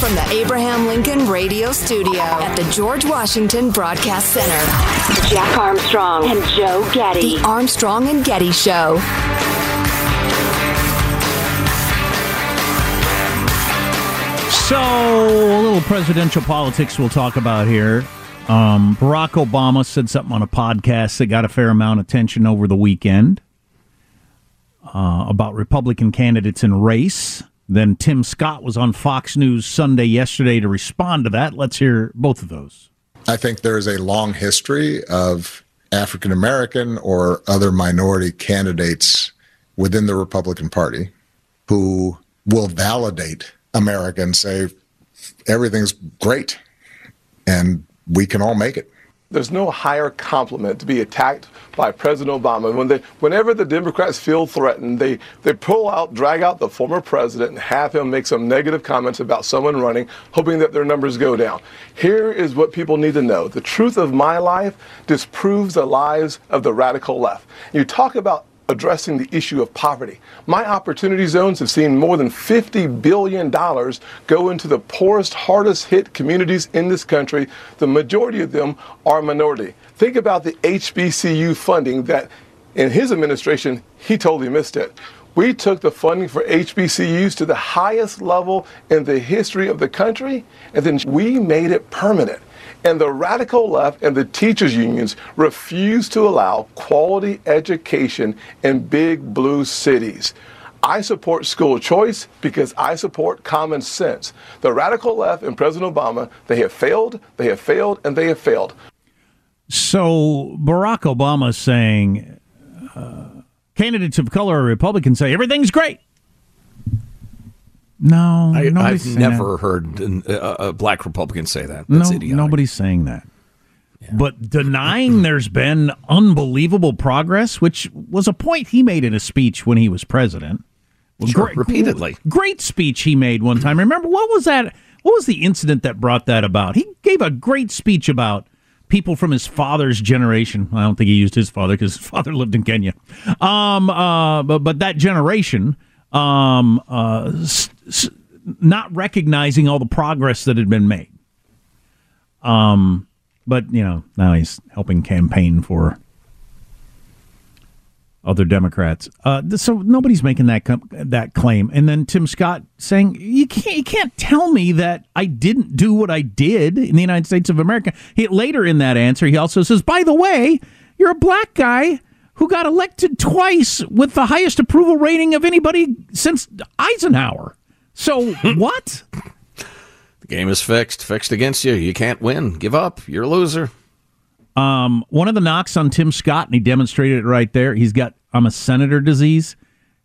From the Abraham Lincoln Radio Studio at the George Washington Broadcast Center, Jack Armstrong and Joe Getty. The Armstrong and Getty Show. So, a little presidential politics we'll talk about here. Um, Barack Obama said something on a podcast that got a fair amount of attention over the weekend uh, about Republican candidates in race. Then Tim Scott was on Fox News Sunday yesterday to respond to that. Let's hear both of those. I think there is a long history of African American or other minority candidates within the Republican Party who will validate America and say everything's great and we can all make it. There's no higher compliment to be attacked by President Obama. When they, whenever the Democrats feel threatened, they, they pull out, drag out the former president and have him make some negative comments about someone running, hoping that their numbers go down. Here is what people need to know. The truth of my life disproves the lies of the radical left. You talk about addressing the issue of poverty. My opportunity zones have seen more than $50 billion go into the poorest, hardest hit communities in this country. The majority of them are minority. Think about the HBCU funding that in his administration, he totally missed it. We took the funding for HBCUs to the highest level in the history of the country, and then we made it permanent. And the radical left and the teachers' unions refuse to allow quality education in big blue cities. I support school choice because I support common sense. The radical left and President Obama, they have failed, they have failed, and they have failed. So Barack Obama saying uh, candidates of color or Republicans say everything's great. No, I, have never that. heard an- a, a black Republican say that. That's no, idiotic. nobody's saying that. But denying there's been unbelievable progress, which was a point he made in a speech when he was president. Well, Sure, repeatedly. Great speech he made one time. Remember, what was that? What was the incident that brought that about? He gave a great speech about people from his father's generation. I don't think he used his father because his father lived in Kenya. Um, uh, but, but that generation um, uh, s- s- not recognizing all the progress that had been made. Um, but you know now he's helping campaign for other Democrats. Uh, so nobody's making that com- that claim. And then Tim Scott saying you can't you can't tell me that I didn't do what I did in the United States of America. He later in that answer he also says, by the way, you're a black guy who got elected twice with the highest approval rating of anybody since Eisenhower. So what? The game is fixed, fixed against you. You can't win. Give up. You're a loser. Um, one of the knocks on Tim Scott, and he demonstrated it right there. He's got I'm a senator disease.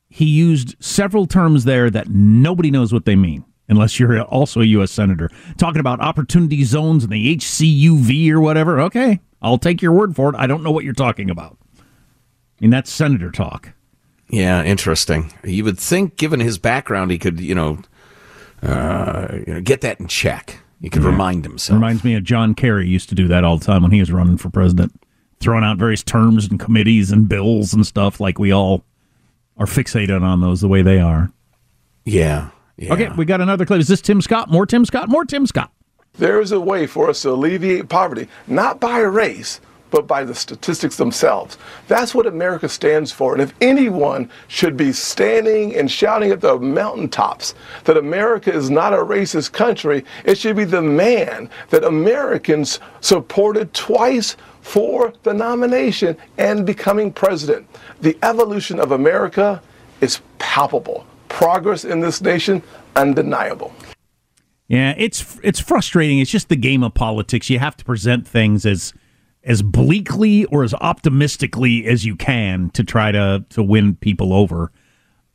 He used several terms there that nobody knows what they mean unless you're also a U.S. senator. Talking about opportunity zones and the HCUV or whatever. Okay, I'll take your word for it. I don't know what you're talking about. I mean, that's senator talk. Yeah, interesting. You would think, given his background, he could, you know, uh, you know get that in check. He could remind himself. Reminds me of John Kerry used to do that all the time when he was running for president, throwing out various terms and committees and bills and stuff like we all are fixated on those the way they are. Yeah. yeah. Okay, we got another clip. Is this Tim Scott? More Tim Scott? More Tim Scott. There is a way for us to alleviate poverty, not by race, but by the statistics themselves. That's what America stands for. And if anyone should be standing and shouting at the mountaintops that America is not a racist country, it should be the man that Americans supported twice for the nomination and becoming president. The evolution of America is palpable. Progress in this nation, undeniable. Yeah, it's it's frustrating. It's just the game of politics. You have to present things as as bleakly or as optimistically as you can to try to to win people over.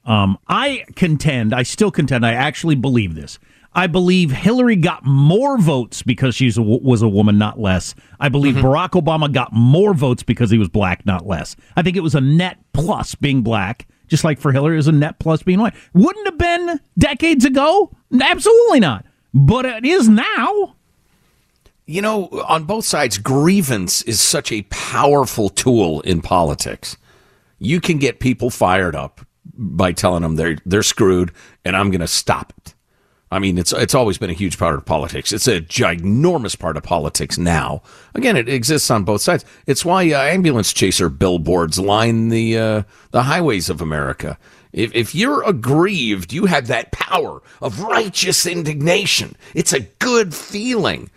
Um, I contend, I still contend, I actually believe this. I believe Hillary got more votes because she was a woman, not less. I believe mm-hmm. Barack Obama got more votes because he was black, not less. I think it was a net plus being black, just like for Hillary, it was a net plus being white. Wouldn't have been decades ago? Absolutely not. But it is now. You know, on both sides, grievance is such a powerful tool in politics. You can get people fired up by telling them they're they're screwed, and I'm going to stop it. I mean, it's it's always been a huge part of politics. It's a ginormous part of politics now. Again, it exists on both sides. It's why uh, ambulance chaser billboards line the uh, the highways of America. If if you're aggrieved, you have that power of righteous indignation. It's a good feeling.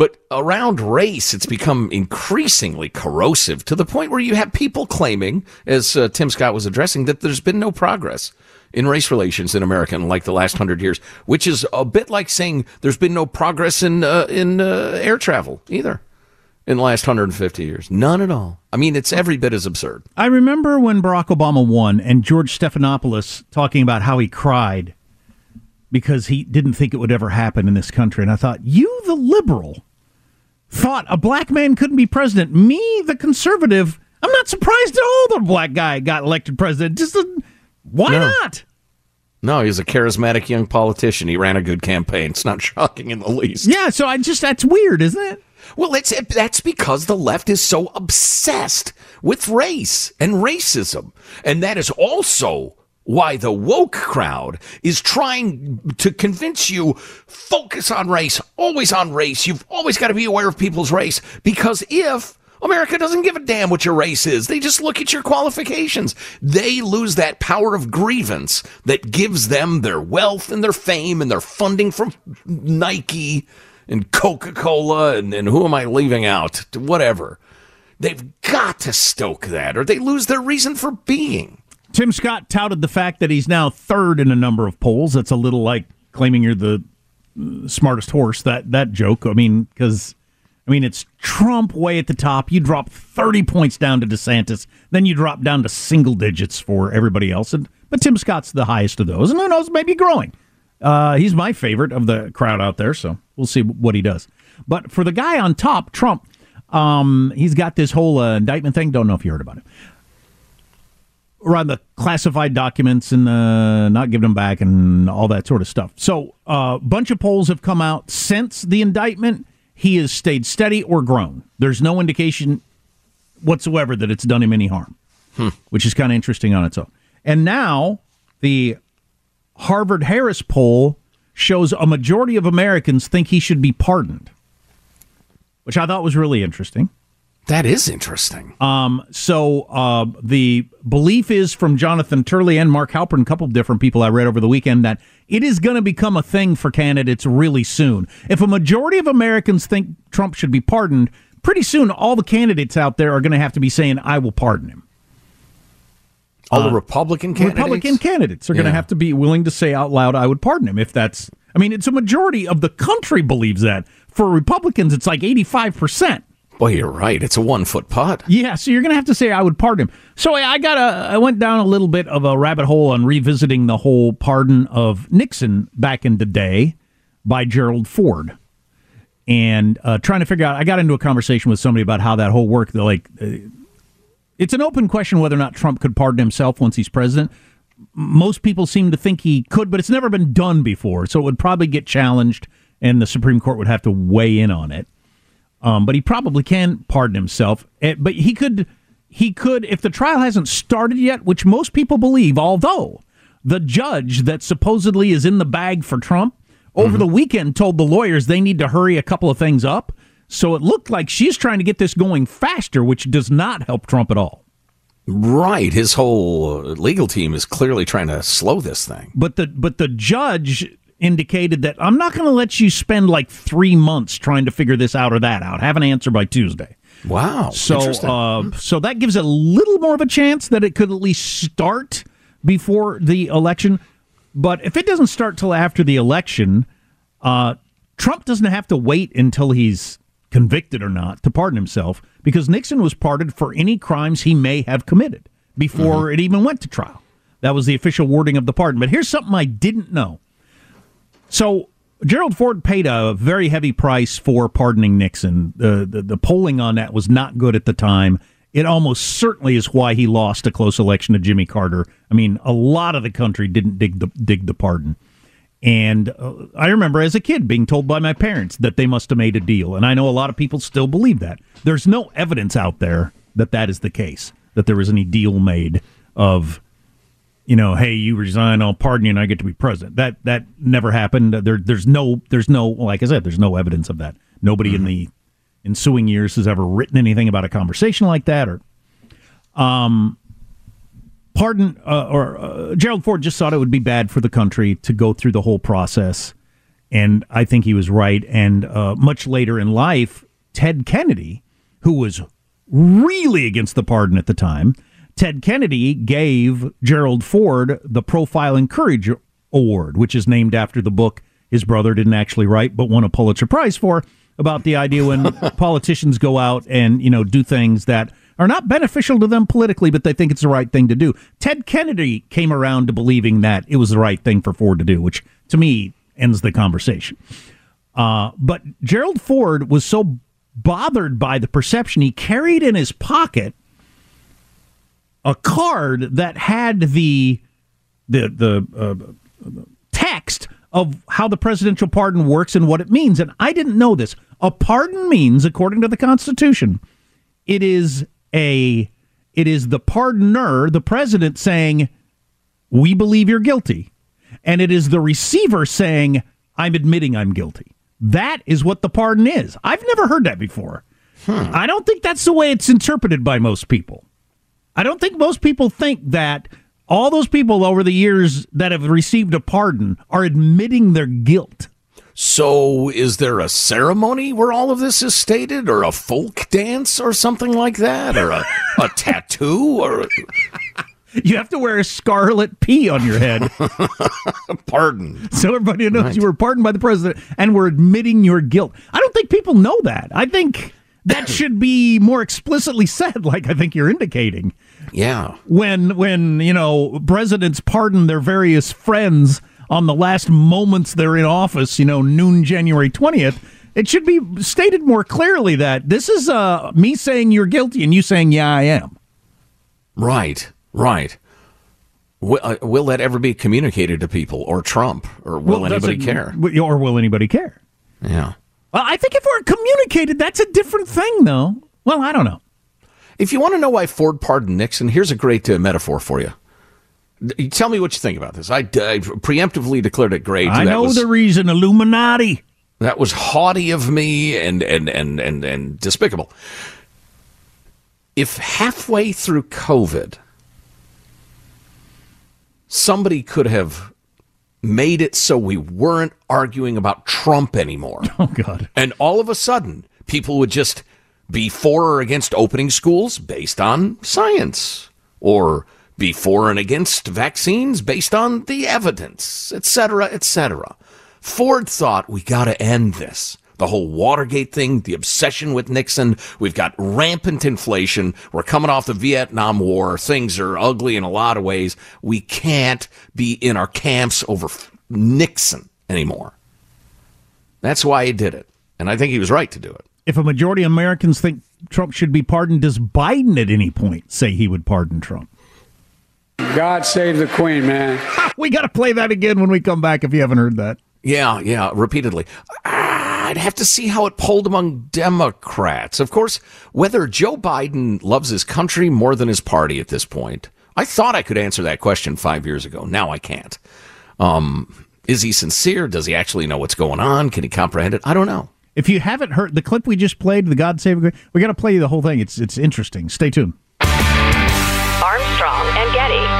But around race, it's become increasingly corrosive to the point where you have people claiming, as uh, Tim Scott was addressing, that there's been no progress in race relations in America in like the last hundred years, which is a bit like saying there's been no progress in uh, in uh, air travel either in the last 150 years. None at all. I mean, it's every bit as absurd. I remember when Barack Obama won and George Stephanopoulos talking about how he cried because he didn't think it would ever happen in this country. And I thought, you, the liberal, thought a black man couldn't be president. Me, the conservative, I'm not surprised at all the black guy got elected president. Just why no. not? No, he's a charismatic young politician. He ran a good campaign. It's not shocking in the least. Yeah, so I just that's weird, isn't it? Well, it's that's because the left is so obsessed with race and racism, and that is also why the woke crowd is trying to convince you focus on race, always on race. You've always got to be aware of people's race because if America doesn't give a damn what your race is. They just look at your qualifications. They lose that power of grievance that gives them their wealth and their fame and their funding from Nike and Coca Cola and, and who am I leaving out? Whatever. They've got to stoke that or they lose their reason for being. Tim Scott touted the fact that he's now third in a number of polls. That's a little like claiming you're the uh, smartest horse. That that joke. I mean, because I mean it's Trump way at the top. You drop 30 points down to DeSantis, then you drop down to single digits for everybody else. And but Tim Scott's the highest of those, and who knows, maybe growing. Uh, he's my favorite of the crowd out there, so we'll see what he does. But for the guy on top, Trump, um, he's got this whole uh, indictment thing. Don't know if you heard about it around the classified documents and uh, not giving them back and all that sort of stuff. So a uh, bunch of polls have come out since the indictment. He has stayed steady or grown. There's no indication whatsoever that it's done him any harm, hmm. which is kind of interesting on its own. And now the Harvard Harris poll shows a majority of Americans think he should be pardoned, which I thought was really interesting. That is interesting. Um, so uh, the belief is from Jonathan Turley and Mark Halperin, a couple of different people I read over the weekend, that it is going to become a thing for candidates really soon. If a majority of Americans think Trump should be pardoned, pretty soon all the candidates out there are going to have to be saying, "I will pardon him." All the Republican candidates. Republican candidates are going to Yeah. have to be willing to say out loud, "I would pardon him." If that's, I mean, it's a majority of the country believes that. For Republicans, it's like eighty-five percent. Boy, you're right. It's a one foot putt. Yeah, so you're going to have to say I would pardon him. So I got a, I went down a little bit of a rabbit hole on revisiting the whole pardon of Nixon back in the day by Gerald Ford, and uh, trying to figure out. I got into a conversation with somebody about how that whole. They're like, uh, it's an open question whether or not Trump could pardon himself once he's president. Most people seem to think he could, but it's never been done before, so it would probably get challenged, and the Supreme Court would have to weigh in on it. Um, but he probably can pardon himself. Eh, But he could, he could, if the trial hasn't started yet, which most people believe. Although the judge that supposedly is in the bag for Trump over the weekend told the lawyers they need to hurry a couple of things up. So it looked like she's trying to get this going faster, which does not help Trump at all. Right. His whole legal team is clearly trying to slow this thing. But the but the judge indicated that I'm not going to let you spend like three months trying to figure this out or that out. Have an answer by Tuesday. Wow. So uh, so that gives a little more of a chance that it could at least start before the election. But if it doesn't start till after the election, uh, Trump doesn't have to wait until he's convicted or not to pardon himself because Nixon was pardoned for any crimes he may have committed before it even went to trial. That was the official wording of the pardon. But here's something I didn't know. So Gerald Ford paid a very heavy price for pardoning Nixon. The, the the polling on that was not good at the time. It almost certainly is why he lost a close election to Jimmy Carter. I mean, a lot of the country didn't dig the dig the pardon. And uh, I remember as a kid being told by my parents that they must have made a deal. And I know a lot of people still believe that. There's no evidence out there that that is the case, that there was any deal made of you know, hey, you resign, I'll pardon you, and I get to be president. That that never happened. There, there's no, there's no, like I said, there's no evidence of that. Nobody in the ensuing years has ever written anything about a conversation like that. Or, um, pardon, uh, or uh, Gerald Ford just thought it would be bad for the country to go through the whole process, and I think he was right. And uh, much later in life, Ted Kennedy, who was really against the pardon at the time. Ted Kennedy gave Gerald Ford the Profile in Courage Award, which is named after the book his brother didn't actually write, but won a Pulitzer Prize for, about the idea when politicians go out and you know do things that are not beneficial to them politically, but they think it's the right thing to do. Ted Kennedy came around to believing that it was the right thing for Ford to do, which to me ends the conversation. Uh, but Gerald Ford was so bothered by the perception he carried in his pocket a card that had the the the uh, text of how the presidential pardon works and what it means. And I didn't know this. A pardon means, according to the Constitution, it is a it is the pardoner, the president, saying, "We believe you're guilty," and it is the receiver saying, "I'm admitting I'm guilty." That is what the pardon is. I've never heard that before. I don't think that's the way it's interpreted by most people. I don't think most people think that all those people over the years that have received a pardon are admitting their guilt. So, is there a ceremony where all of this is stated, or a folk dance, or something like that, or a, a tattoo, or You have to wear a scarlet P on your head pardon? so everybody knows Right. you were pardoned by the president and we're admitting your guilt. I don't think people know that. I think that should be more explicitly said, like I think you're indicating. Yeah. when when you know presidents pardon their various friends on the last moments they're in office, you know, noon January twentieth. It should be stated more clearly that this is uh, me saying you're guilty and you saying yeah I am. Right. Right. Will, uh, will that ever be communicated to people, or Trump, or will Well, anybody it- care? Or will anybody care? Yeah. Well, I think if we're communicated, that's a different thing, though. Well, I don't know. If you want to know why Ford pardoned Nixon, here's a great uh, metaphor for you. Tell me what you think about this. I, I preemptively declared it great. I know was- the reason. Illuminati. That was haughty of me and and and and, and despicable. If halfway through COVID, somebody could have made it so we weren't arguing about Trump anymore, Oh God. and all of a sudden people would just be for or against opening schools based on science, or be for and against vaccines based on the evidence, etc., etc. Ford thought we got to end this. The whole Watergate thing, the obsession with Nixon. We've got rampant inflation. We're coming off the Vietnam War. Things are ugly in a lot of ways. We can't be in our camps over Nixon anymore. That's why he did it. And I think he was right to do it. If a majority of Americans think Trump should be pardoned, does Biden at any point say he would pardon Trump? God save the Queen, man. we got to play that again when we come back if you haven't heard that. Yeah, yeah, repeatedly. Ah, I'd have to see how it polled among Democrats. Of course, whether Joe Biden loves his country more than his party at this point, I thought I could answer that question five years ago. Now I can't. Um, is he sincere? Does he actually know what's going on? Can he comprehend it? I don't know. If you haven't heard the clip we just played, the God Save, we got to play you the whole thing. It's it's interesting. Stay tuned. Armstrong and Getty.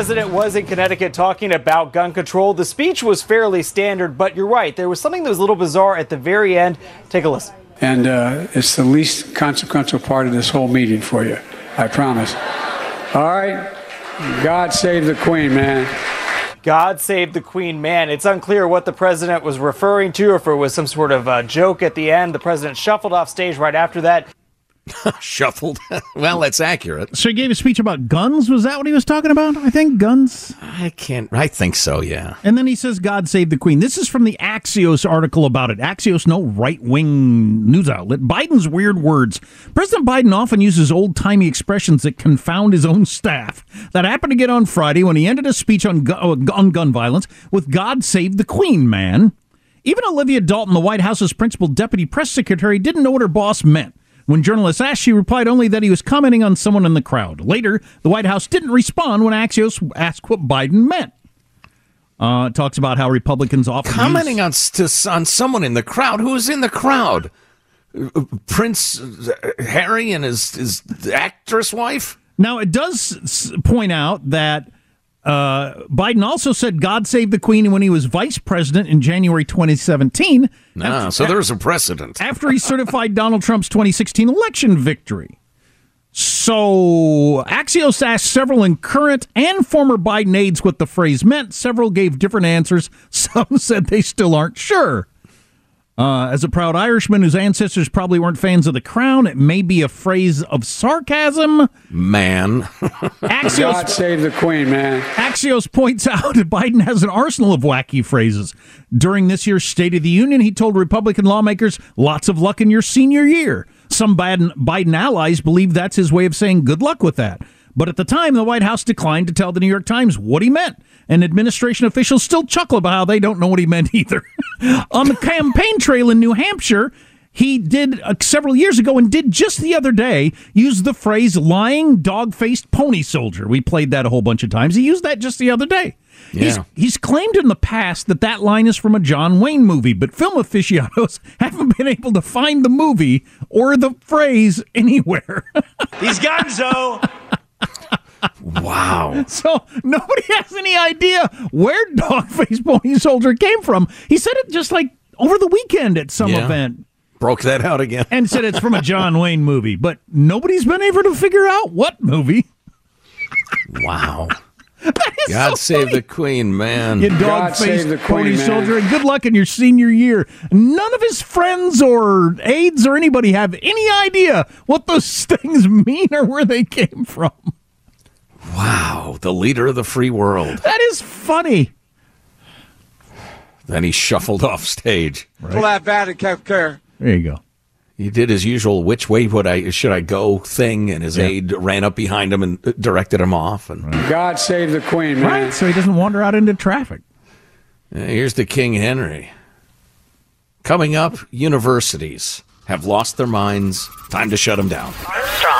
president was in Connecticut talking about gun control. The speech was fairly standard, but you're right. There was something that was a little bizarre at the very end. Take a listen. And uh, it's the least consequential part of this whole meeting for you. I promise. All right. God save the Queen, man. God save the Queen, man. It's unclear what the president was referring to, or if it was some sort of uh, joke at the end. The president shuffled off stage right after that. Shuffled. well, that's accurate. So he gave a speech about guns. Was that what he was talking about? I think guns. I can't. I think so. Yeah. And then he says, "God save the Queen." This is from the Axios article about it. Axios, no right wing news outlet. Biden's weird words. President Biden often uses old timey expressions that confound his own staff. That happened again on Friday when he ended a speech on uh, gu- on gun violence with "God save the Queen," man. Even Olivia Dalton, the White House's principal deputy press secretary, didn't know what her boss meant. When journalists asked, she replied only that he was commenting on someone in the crowd. Later, the White House didn't respond when Axios asked what Biden meant. Uh, it talks about how Republicans often Commenting use- on to, on someone in the crowd. who is in the crowd? Prince Harry and his his actress wife. Now, it does point out that uh, Biden also said God save the Queen when he was vice president in January 2017. Ah, so there's a precedent. after he certified Donald Trump's 2016 election victory. So Axios asked several in current and former Biden aides what the phrase meant. Several gave different answers. Some said they still aren't sure. Uh, as a proud Irishman whose ancestors probably weren't fans of the crown, it may be a phrase of sarcasm. Man. Axios, God save the Queen, man. Axios points out that Biden has an arsenal of wacky phrases. During this year's State of the Union, he told Republican lawmakers, lots of luck in your senior year. Some Biden, Biden allies believe that's his way of saying good luck with that. But at the time, the White House declined to tell the New York Times what he meant. And administration officials still chuckle about how they don't know what he meant either. On the campaign trail in New Hampshire, he did uh, several years ago and did just the other day use the phrase lying dog faced pony soldier. We played that a whole bunch of times. He used that just the other day. He's, Yeah. he's claimed in the past that that line is from a John Wayne movie, but film aficionados haven't been able to find the movie or the phrase anywhere. These guns, though. Wow. so nobody has any idea where dog faced pony soldier came from. He said it just like over the weekend at some Yeah. event. Broke that out again. and said it's from a John Wayne movie, but nobody's been able to figure out what movie. Wow. That is God so save funny. the Queen, man. You God dog save faced the pony Queen, man. soldier, and good luck in your senior year. None of his friends or aides or anybody have any idea what those things mean or where they came from. Wow. The leader of the free world. That is funny. Then he shuffled off stage. Pull that bat and kept care. There you go. He did his usual "which way would I should I go" thing, and his aide ran up behind him and directed him off. And God save the Queen, man. Right, so he doesn't wander out into traffic. Uh, here's the King Henry. Coming up, universities have lost their minds. Time to shut them down. Armstrong and Getty.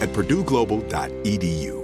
at purdueglobal.edu.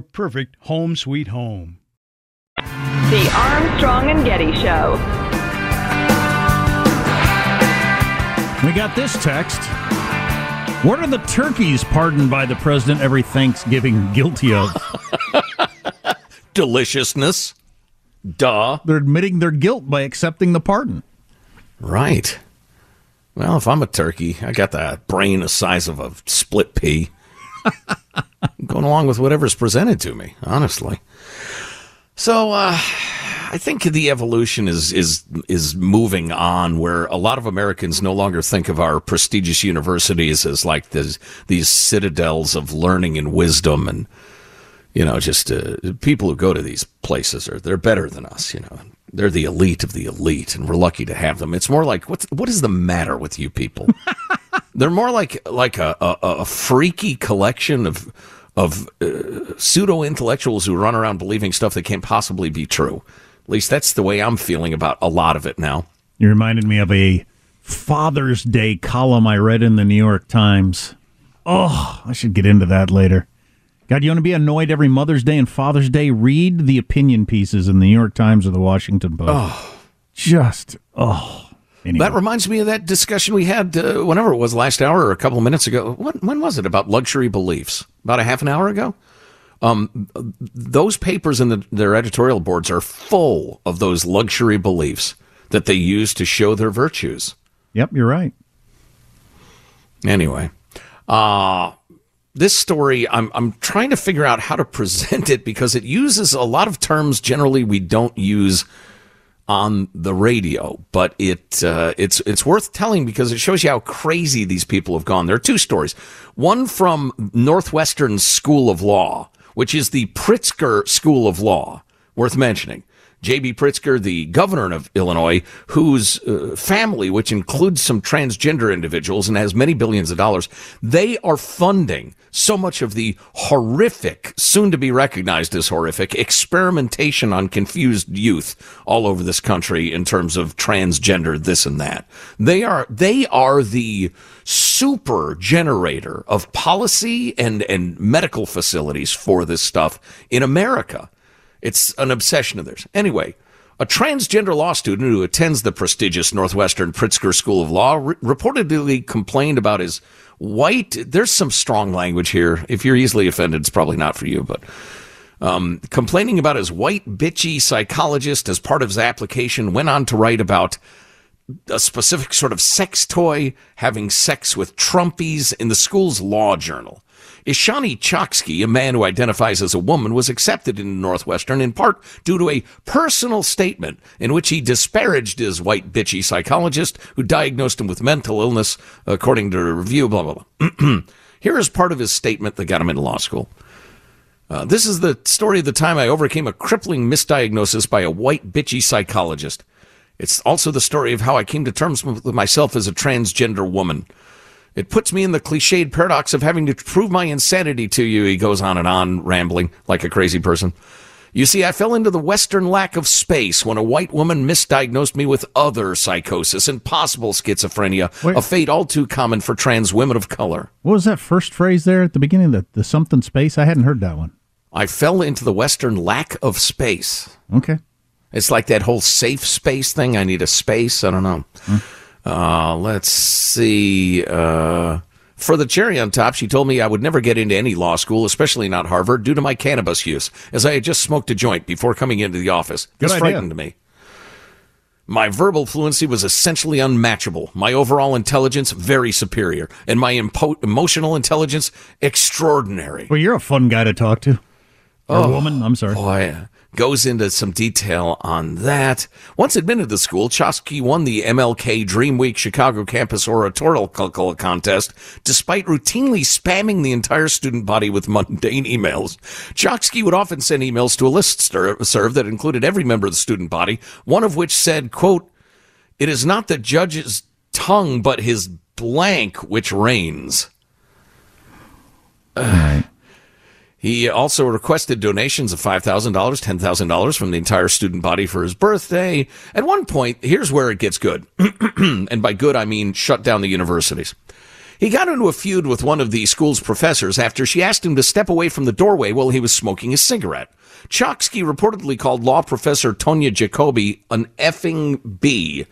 perfect home sweet home. The Armstrong and Getty Show. We got this text. What are the turkeys pardoned by the president every Thanksgiving guilty of? Deliciousness. Duh. They're admitting their guilt by accepting the pardon. Right. Well, if I'm a turkey, I got the brain the size of a split pea. I'm going along with whatever's presented to me, honestly. So, uh, I think the evolution is is is moving on, where a lot of Americans no longer think of our prestigious universities as like this, these citadels of learning and wisdom, and you know, just uh, people who go to these places are they're better than us. You know, they're the elite of the elite, and we're lucky to have them. It's more like what's what is the matter with you people? they're more like like a, a, a freaky collection of of uh, pseudo intellectuals who run around believing stuff that can't possibly be true. At least that's the way I'm feeling about a lot of it now. You reminded me of a Father's Day column I read in the New York Times. Oh, I should get into that later. God, you want to be annoyed every Mother's Day and Father's Day? Read the opinion pieces in the New York Times or the Washington Post. Oh. Just, oh. Anyway. That reminds me of that discussion we had, uh, whenever it was last hour or a couple of minutes ago. When, when was it? About luxury beliefs? About a half an hour ago? Um, those papers in the, their editorial boards are full of those luxury beliefs that they use to show their virtues. Yep, you're right. Anyway, uh, this story, I'm, I'm trying to figure out how to present it because it uses a lot of terms generally we don't use on the radio, but it uh, it's it's worth telling because it shows you how crazy these people have gone. There are two stories. One from Northwestern School of Law, which is the Pritzker School of Law, worth mentioning. J.B. Pritzker, the governor of Illinois, whose uh, family, which includes some transgender individuals and has many billions of dollars, they are funding so much of the horrific, soon to be recognized as horrific, experimentation on confused youth all over this country in terms of transgender this and that. They are, they are the super generator of policy and, and medical facilities for this stuff in America. It's an obsession of theirs. Anyway, a transgender law student who attends the prestigious Northwestern Pritzker School of Law re- reportedly complained about his white. There's some strong language here. If you're easily offended, it's probably not for you, but. Um, complaining about his white bitchy psychologist as part of his application, went on to write about a specific sort of sex toy having sex with Trumpies in the school's law journal. Ishani Choksky, a man who identifies as a woman, was accepted in Northwestern in part due to a personal statement in which he disparaged his white bitchy psychologist who diagnosed him with mental illness, according to a review, blah, blah, blah. Here is part of his statement that got him into law school. Uh, this is the story of the time I overcame a crippling misdiagnosis by a white bitchy psychologist. It's also the story of how I came to terms with myself as a transgender woman. It puts me in the cliched paradox of having to prove my insanity to you. He goes on and on, rambling like a crazy person. You see, I fell into the Western lack of space when a white woman misdiagnosed me with other psychosis and possible schizophrenia, Wait. a fate all too common for trans women of color. What was that first phrase there at the beginning? The, the something space? I hadn't heard that one. I fell into the Western lack of space. Okay. It's like that whole safe space thing. I need a space. I don't know. Hmm. Uh, let's see. Uh, for the cherry on top, she told me I would never get into any law school, especially not Harvard, due to my cannabis use, as I had just smoked a joint before coming into the office. Good This frightened me. My verbal fluency was essentially unmatchable. My overall intelligence, very superior. And my impo- emotional intelligence, extraordinary. Well, you're a fun guy to talk to. Or Oh, woman, I'm sorry. Boy, goes into some detail on that. Once admitted to school, Chosky won the MLK Dream Week Chicago campus oratorical contest despite routinely spamming the entire student body with mundane emails. Chosky would often send emails to a list serve that included every member of the student body, one of which said, quote, it is not the judge's tongue, but his blank which reigns. He also requested donations of $5,000, $10,000 from the entire student body for his birthday. At one point, here's where it gets good. and by good, I mean shut down the universities. He got into a feud with one of the school's professors after she asked him to step away from the doorway while he was smoking a cigarette. Choksky reportedly called law professor Tonja Jacobi an effing B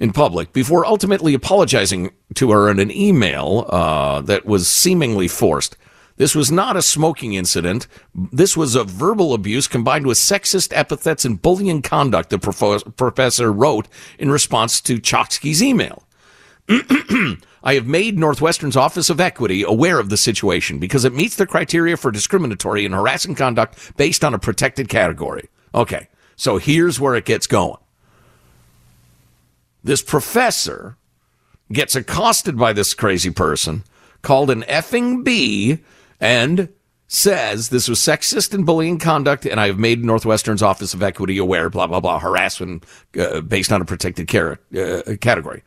in public before ultimately apologizing to her in an email uh, that was seemingly forced. This was not a smoking incident. This was a verbal abuse combined with sexist epithets and bullying conduct, the professor wrote in response to Choksky's email. I have made Northwestern's Office of Equity aware of the situation because it meets the criteria for discriminatory and harassing conduct based on a protected category. Okay, so here's where it gets going. This professor gets accosted by this crazy person called an effing B and says this was sexist and bullying conduct, and I have made Northwestern's Office of Equity aware, blah, blah, blah, harassment uh, based on a protected car- uh, category.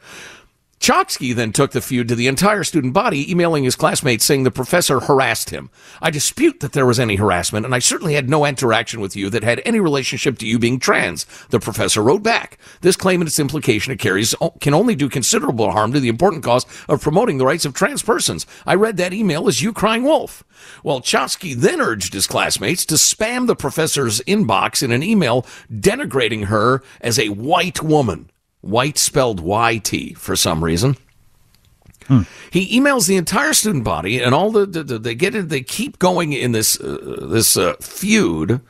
Choksky then took the feud to the entire student body, emailing his classmates saying the professor harassed him. I dispute that there was any harassment, and I certainly had no interaction with you that had any relationship to you being trans. The professor wrote back. This claim and its implication it carries can only do considerable harm to the important cause of promoting the rights of trans persons. I read that email as you crying wolf. Well, Choksky then urged his classmates to spam the professor's inbox in an email denigrating her as a white woman. White spelled YT for some reason. Hmm. He emails the entire student body, and all the, the, the they get it. They keep going in this uh, this uh, feud.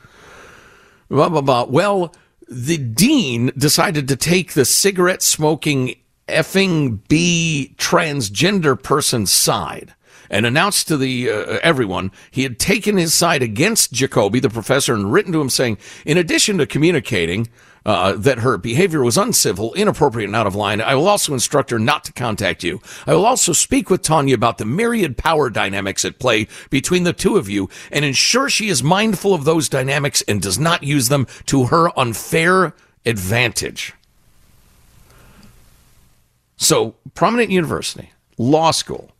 Blah blah blah. Well, the dean decided to take the cigarette smoking effing B transgender person's side and announced to the uh, everyone he had taken his side against Jacobi, the professor, and written to him saying, in addition to communicating uh, that her behavior was uncivil, inappropriate, and out of line. I will also instruct her not to contact you. I will also speak with Tonja about the myriad power dynamics at play between the two of you and ensure she is mindful of those dynamics and does not use them to her unfair advantage. So, prominent university, law school.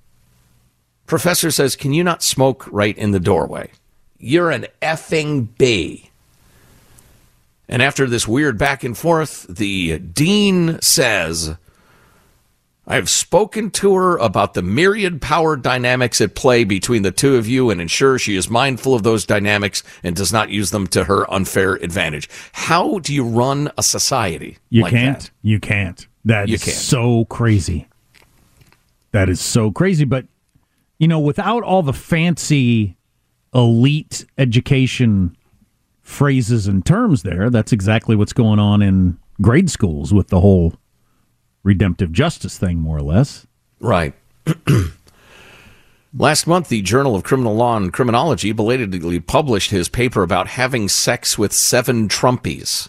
Professor says, Can you not smoke right in the doorway? You're an effing B. And after this weird back and forth, the dean says, I have spoken to her about the myriad power dynamics at play between the two of you and ensure she is mindful of those dynamics and does not use them to her unfair advantage. How do you run a society? You like can't. That? You can't. That you is can't. so crazy. That is so crazy. But, you know, without all the fancy elite education phrases and terms there. That's exactly what's going on in grade schools with the whole redemptive justice thing, more or less. Right. Last month, the Journal of Criminal Law and Criminology belatedly published his paper about having sex with seven Trumpies.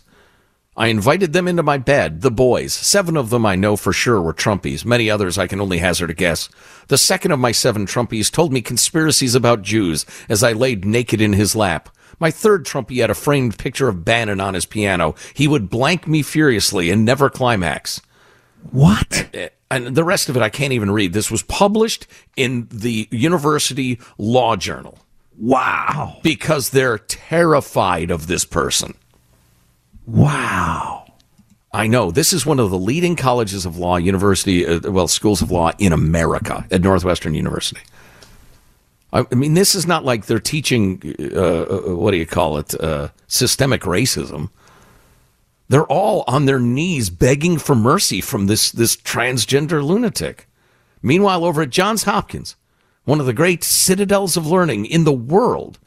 I invited them into my bed, the boys. Seven of them I know for sure were Trumpies. Many others I can only hazard a guess. The second of my seven Trumpies told me conspiracies about Jews as I laid naked in his lap. My third Trumpy had a framed picture of Bannon on his piano. He would blank me furiously and never climax. What? And the rest of it I can't even read. This was published in the University Law Journal. Wow. Because they're terrified of this person. Wow. I know. This is one of the leading colleges of law, university, uh, well, schools of law in America at Northwestern University. I mean, this is not like they're teaching, uh, uh, what do you call it, uh, systemic racism. They're all on their knees begging for mercy from this, this transgender lunatic. Meanwhile, over at Johns Hopkins, one of the great citadels of learning in the world,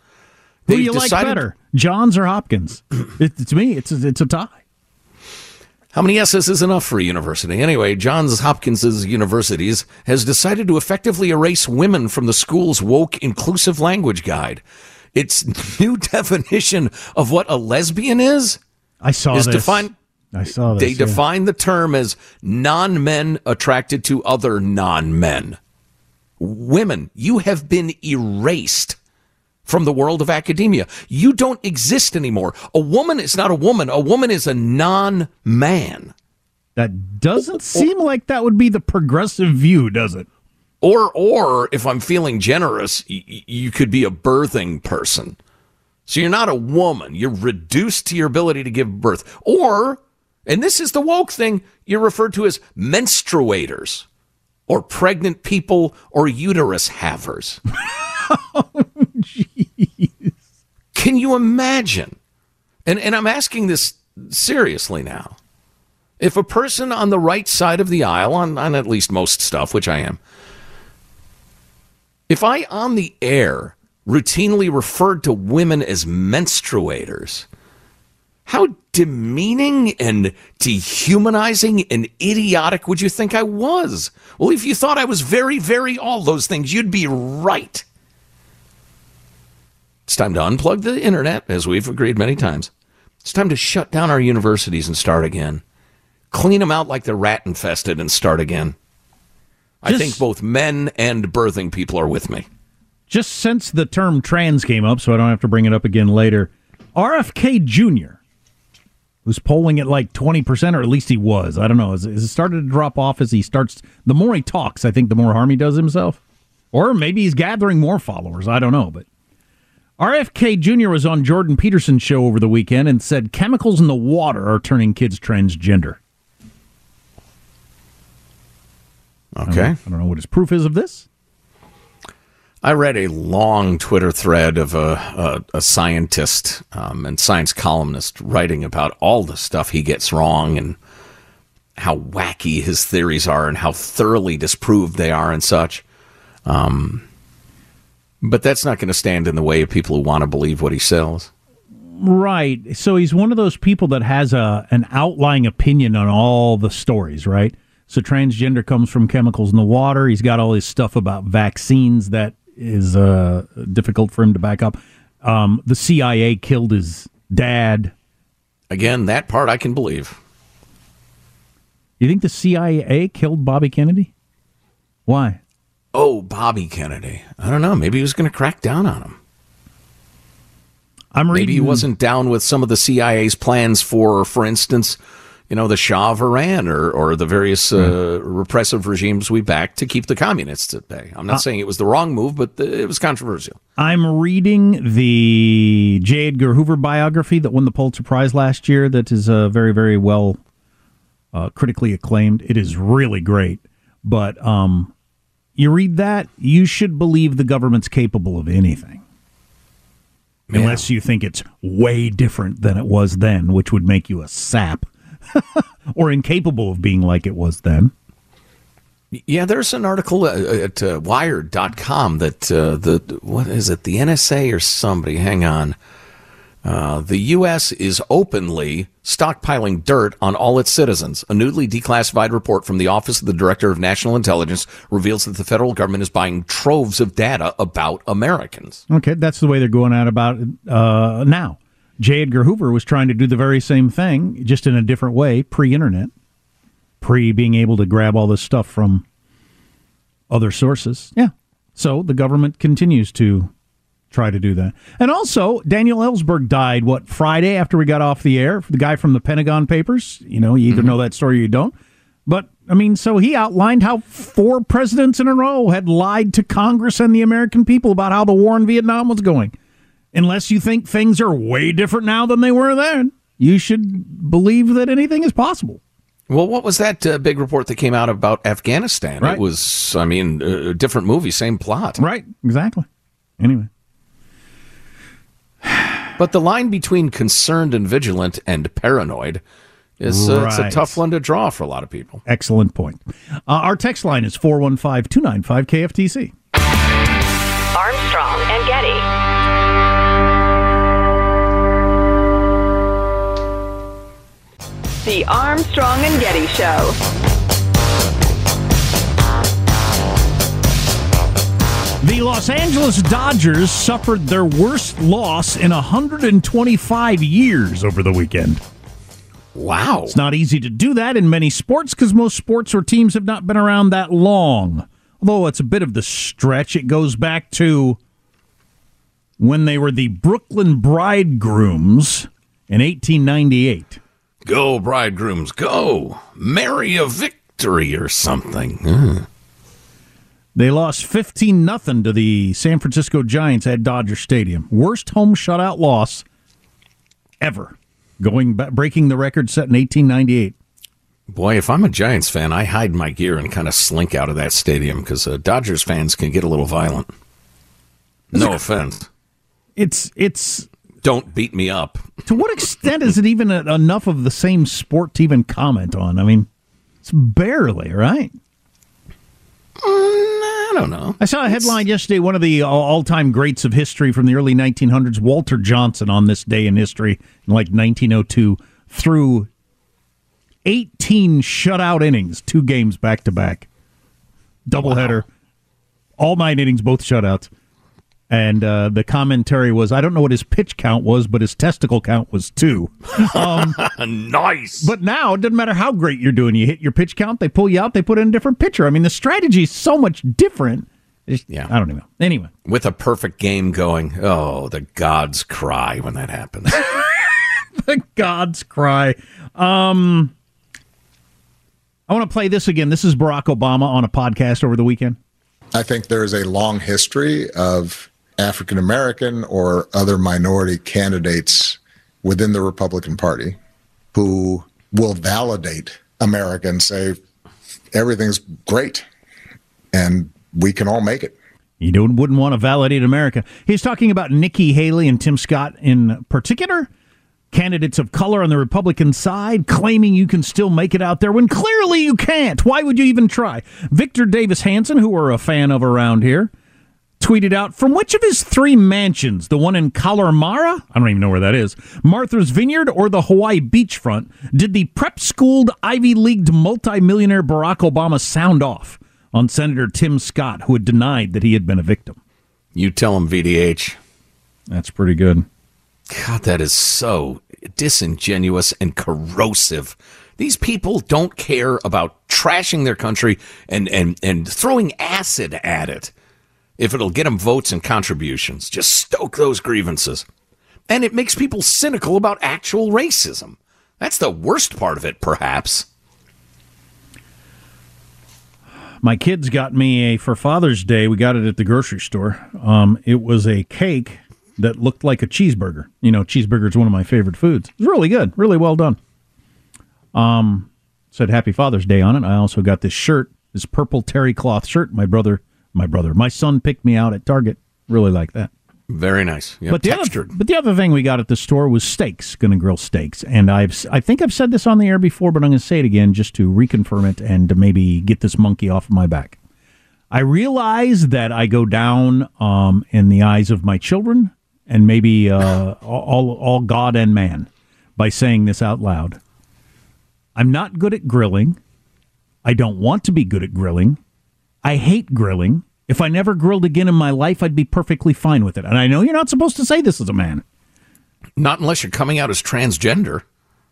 who do you decided, like better, Johns or Hopkins? it, to me, it's a, it's a tie. How many S's is enough for a university? Anyway, Johns Hopkins' universities has decided to effectively erase women from the school's woke inclusive language guide. its new definition of what a lesbian is. I saw is this. defined. I saw this. They yeah. define the term as non-men attracted to other non-men. Women, you have been erased from the world of academia. You don't exist anymore. A woman is not a woman. A woman is a non-man. That doesn't seem like that would be the progressive view, does it? Or, or if I'm feeling generous, y- you could be a birthing person. So you're not a woman. You're reduced to your ability to give birth. Or, and this is the woke thing, you're referred to as menstruators, or pregnant people, or uterus havers. Can you imagine? And and I'm asking this seriously now. If a person on the right side of the aisle, on, on at least most stuff, which I am, if I on the air routinely referred to women as menstruators, how demeaning and dehumanizing and idiotic would you think I was? Well, if you thought I was very, very all those things, you'd be right. It's time to unplug the internet, as we've agreed many times. It's time to shut down our universities and start again. Clean them out like they're rat infested and start again. I think both men and birthing people are with me. Just since the term trans came up, so I don't have to bring it up again later, RFK Jr., who's polling at like 20%, or at least he was. I don't know. Has, has it started to drop off as he starts? The more he talks, I think the more harm he does himself. Or maybe he's gathering more followers. I don't know. But RFK Jr. was on Jordan Peterson's show over the weekend and said chemicals in the water are turning kids transgender. Okay. I don't know what his proof is of this. I read a long Twitter thread of a, a, a scientist um, and science columnist writing about all the stuff he gets wrong and how wacky his theories are and how thoroughly disproved they are and such. Um, but that's not going to stand in the way of people who want to believe what he sells. Right. So he's one of those people that has a an outlying opinion on all the stories, right? So transgender comes from chemicals in the water. He's got all his stuff about vaccines that is uh, difficult for him to back up. Um, the CIA killed his dad. Again, that part I can believe. You think the CIA killed Bobby Kennedy? Why? Oh, Bobby Kennedy. I don't know. Maybe he was going to crack down on him. I'm reading. Maybe he wasn't down with some of the CIA's plans for, for instance, you know, the Shah of Iran or, or the various uh, repressive regimes we backed to keep the communists at bay. I'm not Uh, saying it was the wrong move, but the, it was controversial. I'm reading the J. Edgar Hoover biography that won the Pulitzer Prize last year. That is uh, very, very well uh, critically acclaimed. It is really great. But um, you read that, you should believe the government's capable of anything. Unless you think it's way different than it was then, which would make you a sap or incapable of being like it was then. Yeah, there's an article uh, at uh, Wired.com that uh, the what is it? The NSA or somebody? Hang on. Uh, the U.S. is openly stockpiling dirt on all its citizens. A newly declassified report from the Office of the Director of National Intelligence reveals that the federal government is buying troves of data about Americans. Okay, that's the way they're going at about it uh, now. J. Edgar Hoover was trying to do the very same thing, just in a different way, pre-internet, pre being able to grab all this stuff from other sources. Yeah. So the government continues to try to do that. And also, Daniel Ellsberg died, what, Friday after we got off the air? The guy from the Pentagon Papers. You know, you either know that story or you don't. But, I mean, so he outlined how four presidents in a row had lied to Congress and the American people about how the war in Vietnam was going. Unless you think things are way different now than they were then, you should believe that anything is possible. Well, what was that uh, big report that came out about Afghanistan? Right. It was, I mean, a different movie, same plot. Right, exactly. Anyway. But the line between concerned and vigilant and paranoid is uh, it's a tough one to draw for a lot of people. Excellent point. Uh, our text line is 415 295 KFTC. Armstrong and Getty. The Armstrong and Getty Show. The Los Angeles Dodgers suffered their worst loss in 125 years over the weekend. Wow. It's not easy to do that in many sports because most sports or teams have not been around that long. Although it's a bit of the stretch, it goes back to when they were the Brooklyn Bridegrooms in 1898. Go, bridegrooms, go. Marry a victory or something. Hmm. They lost 15 nothing to the San Francisco Giants at Dodger Stadium. Worst home shutout loss ever. Going back, breaking the record set in 1898. Boy, if I'm a Giants fan, I hide my gear and kind of slink out of that stadium because uh, Dodgers fans can get a little violent. No offense. It's it's Don't beat me up. to what extent is it even a, enough of the same sport to even comment on? I mean, it's barely, right? Mm, I don't know. I saw a headline yesterday. One of the all time greats of history from the early 1900s, Walter Johnson, on this day in history, in like 1902, threw 18 shutout innings, two games back to back, doubleheader, all nine innings, both shutouts. And uh, the commentary was, I don't know what his pitch count was, but his testicle count was two. Um, nice. But now it doesn't matter how great you're doing. You hit your pitch count, they pull you out, they put in a different pitcher. I mean, the strategy is so much different. It's- Yeah. I don't even know. Anyway, With a perfect game going, oh, the gods cry when that happens. the gods cry. Um, I want to play this again. This is Barack Obama on a podcast over the weekend. I think there is a long history of African American or other minority candidates within the Republican Party who will validate America and say everything's great and we can all make it. You don't, wouldn't want to validate America. He's talking about Nikki Haley and Tim Scott in particular, candidates of color on the Republican side, claiming you can still make it out there when clearly you can't. Why would you even try? Victor Davis Hanson, who we're a fan of around here, tweeted out from which of his three mansions, the one in Kalorama, I don't even know where that is, Martha's Vineyard, or the Hawaii beachfront, did the prep schooled, Ivy Leagued multimillionaire Barack Obama sound off on Senator Tim Scott, who had denied that he had been a victim? you tell him, VDH. That's pretty good. God, that is so disingenuous and corrosive. These people don't care about trashing their country and, and, and throwing acid at it if it'll get them votes and contributions. Just stoke those grievances. And it makes people cynical about actual racism. That's the worst part of it, perhaps. My kids got me a for Father's Day. We got it at the grocery store. Um, it was a cake that looked like a cheeseburger. You know, cheeseburger is one of my favorite foods. It was really good, really well done. Um, said Happy Father's Day on it. I also got this shirt, this purple terry cloth shirt. My brother, my brother, my son picked me out at Target. Really like that. Very nice. Yeah, but the textured. other, but the other thing we got at the store was steaks. Going to grill steaks, and I've I think I've said this on the air before, but I'm going to say it again just to reconfirm it and to maybe get this monkey off of my back. I realize that I go down um, in the eyes of my children and maybe uh, all all God and man by saying this out loud. I'm not good at grilling. I don't want to be good at grilling. I hate grilling. If I never grilled again in my life, I'd be perfectly fine with it. And I know you're not supposed to say this as a man. Not unless you're coming out as transgender.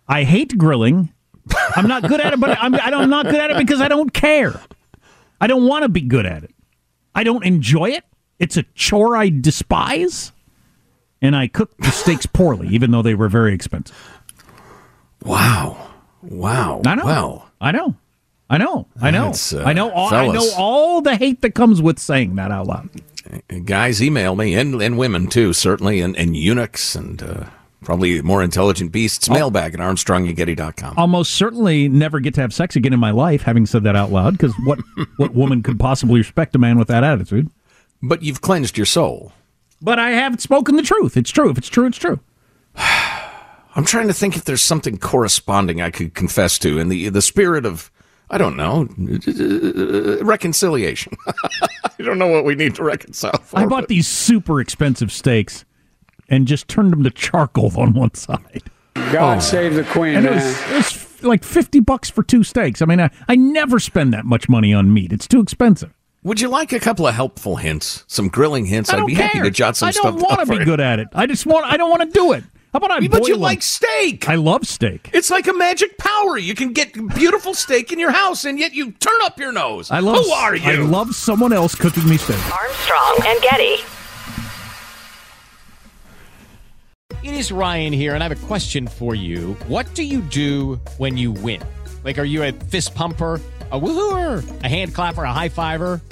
I hate grilling. I'm not good at it, but I'm, I don't- I'm not good at it because I don't care. I don't want to be good at it. I don't enjoy it. It's a chore I despise. And I cooked the steaks poorly, even though they were very expensive. Wow. Wow. I know. Well, I know. I know. I know. Uh, I know. All, I know all the hate that comes with saying that out loud. guys email me and, and women too certainly and, and eunuchs and uh, probably more intelligent beasts mailbag at armstrongandgetty.com almost certainly never get to have sex again in my life, having said that out loud, because what, what woman could possibly respect a man with that attitude? but you've cleansed your soul But I have spoken the truth. It's true. If it's true, it's true. i'm trying to think if there's something corresponding i could confess to in the the spirit of i don't know uh, reconciliation i don't know what we need to reconcile for I bought these super expensive steaks and just turned them to charcoal on one side. God oh. save the queen, And it was, eh? it was like 50 bucks for two steaks. I mean, I, I never spend that much money on meat. It's too expensive. Would you like a couple of helpful hints, some grilling hints? I I'd don't be happy to jot some stuff down. I stuff don't want to be good at it. I just want. I don't want to do it. How about I But boil you 'em? like steak. I love steak. It's like a magic power. You can get beautiful steak in your house, and yet you turn up your nose. I love. Who are you? I love someone else cooking me steak. Armstrong and Getty. It is Ryan here, and I have a question for you. What do you do when you win? Like, are you a fist pumper? A woohooer, a hand clapper, a high fiver.